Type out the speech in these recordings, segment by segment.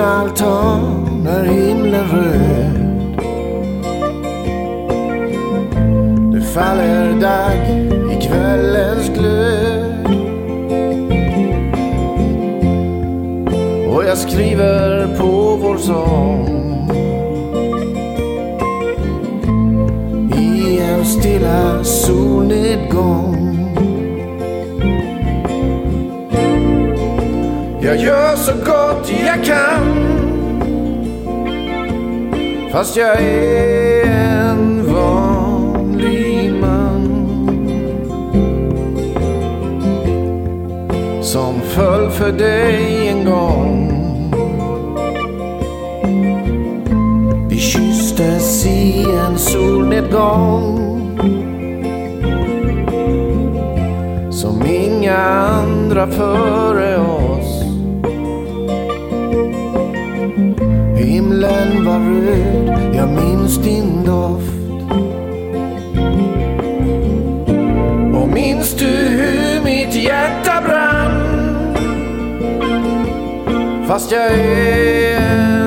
altan är himlen röd. Det faller dag i kvällens glöd. Och jag skriver på vår sång. I en stilla solnedgång. Jag gör så gott jag kan Fast jag är en vanlig man Som föll för dig en gång. Vi kysstes i en solnedgång Som inga andra före oss. Himlen var röd, minns din doft. Och minns du hur mitt hjärta brann? Fast jag är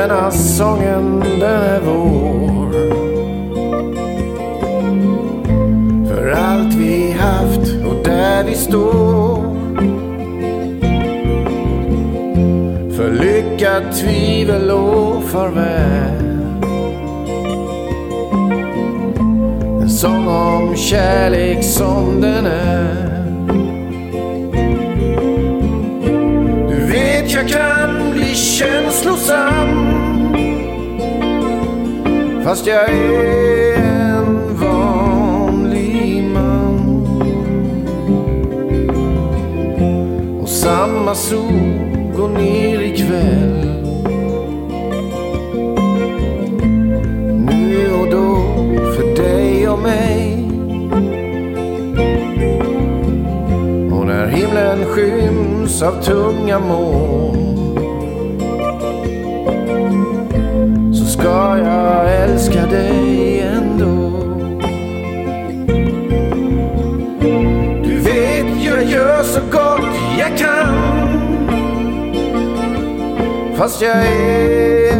Denna sången den är vår. För allt vi haft och där vi står. För lycka, tvivel och farväl. En sång om kärlek som den är. Du vet jag kan bli känslosam. Fast jag är en vanlig man. Och samma sol går ner ikväll Nu och då för dig och mig. Och när himlen skyms av tunga moln så ska jag så gott jag kan. Fast jag är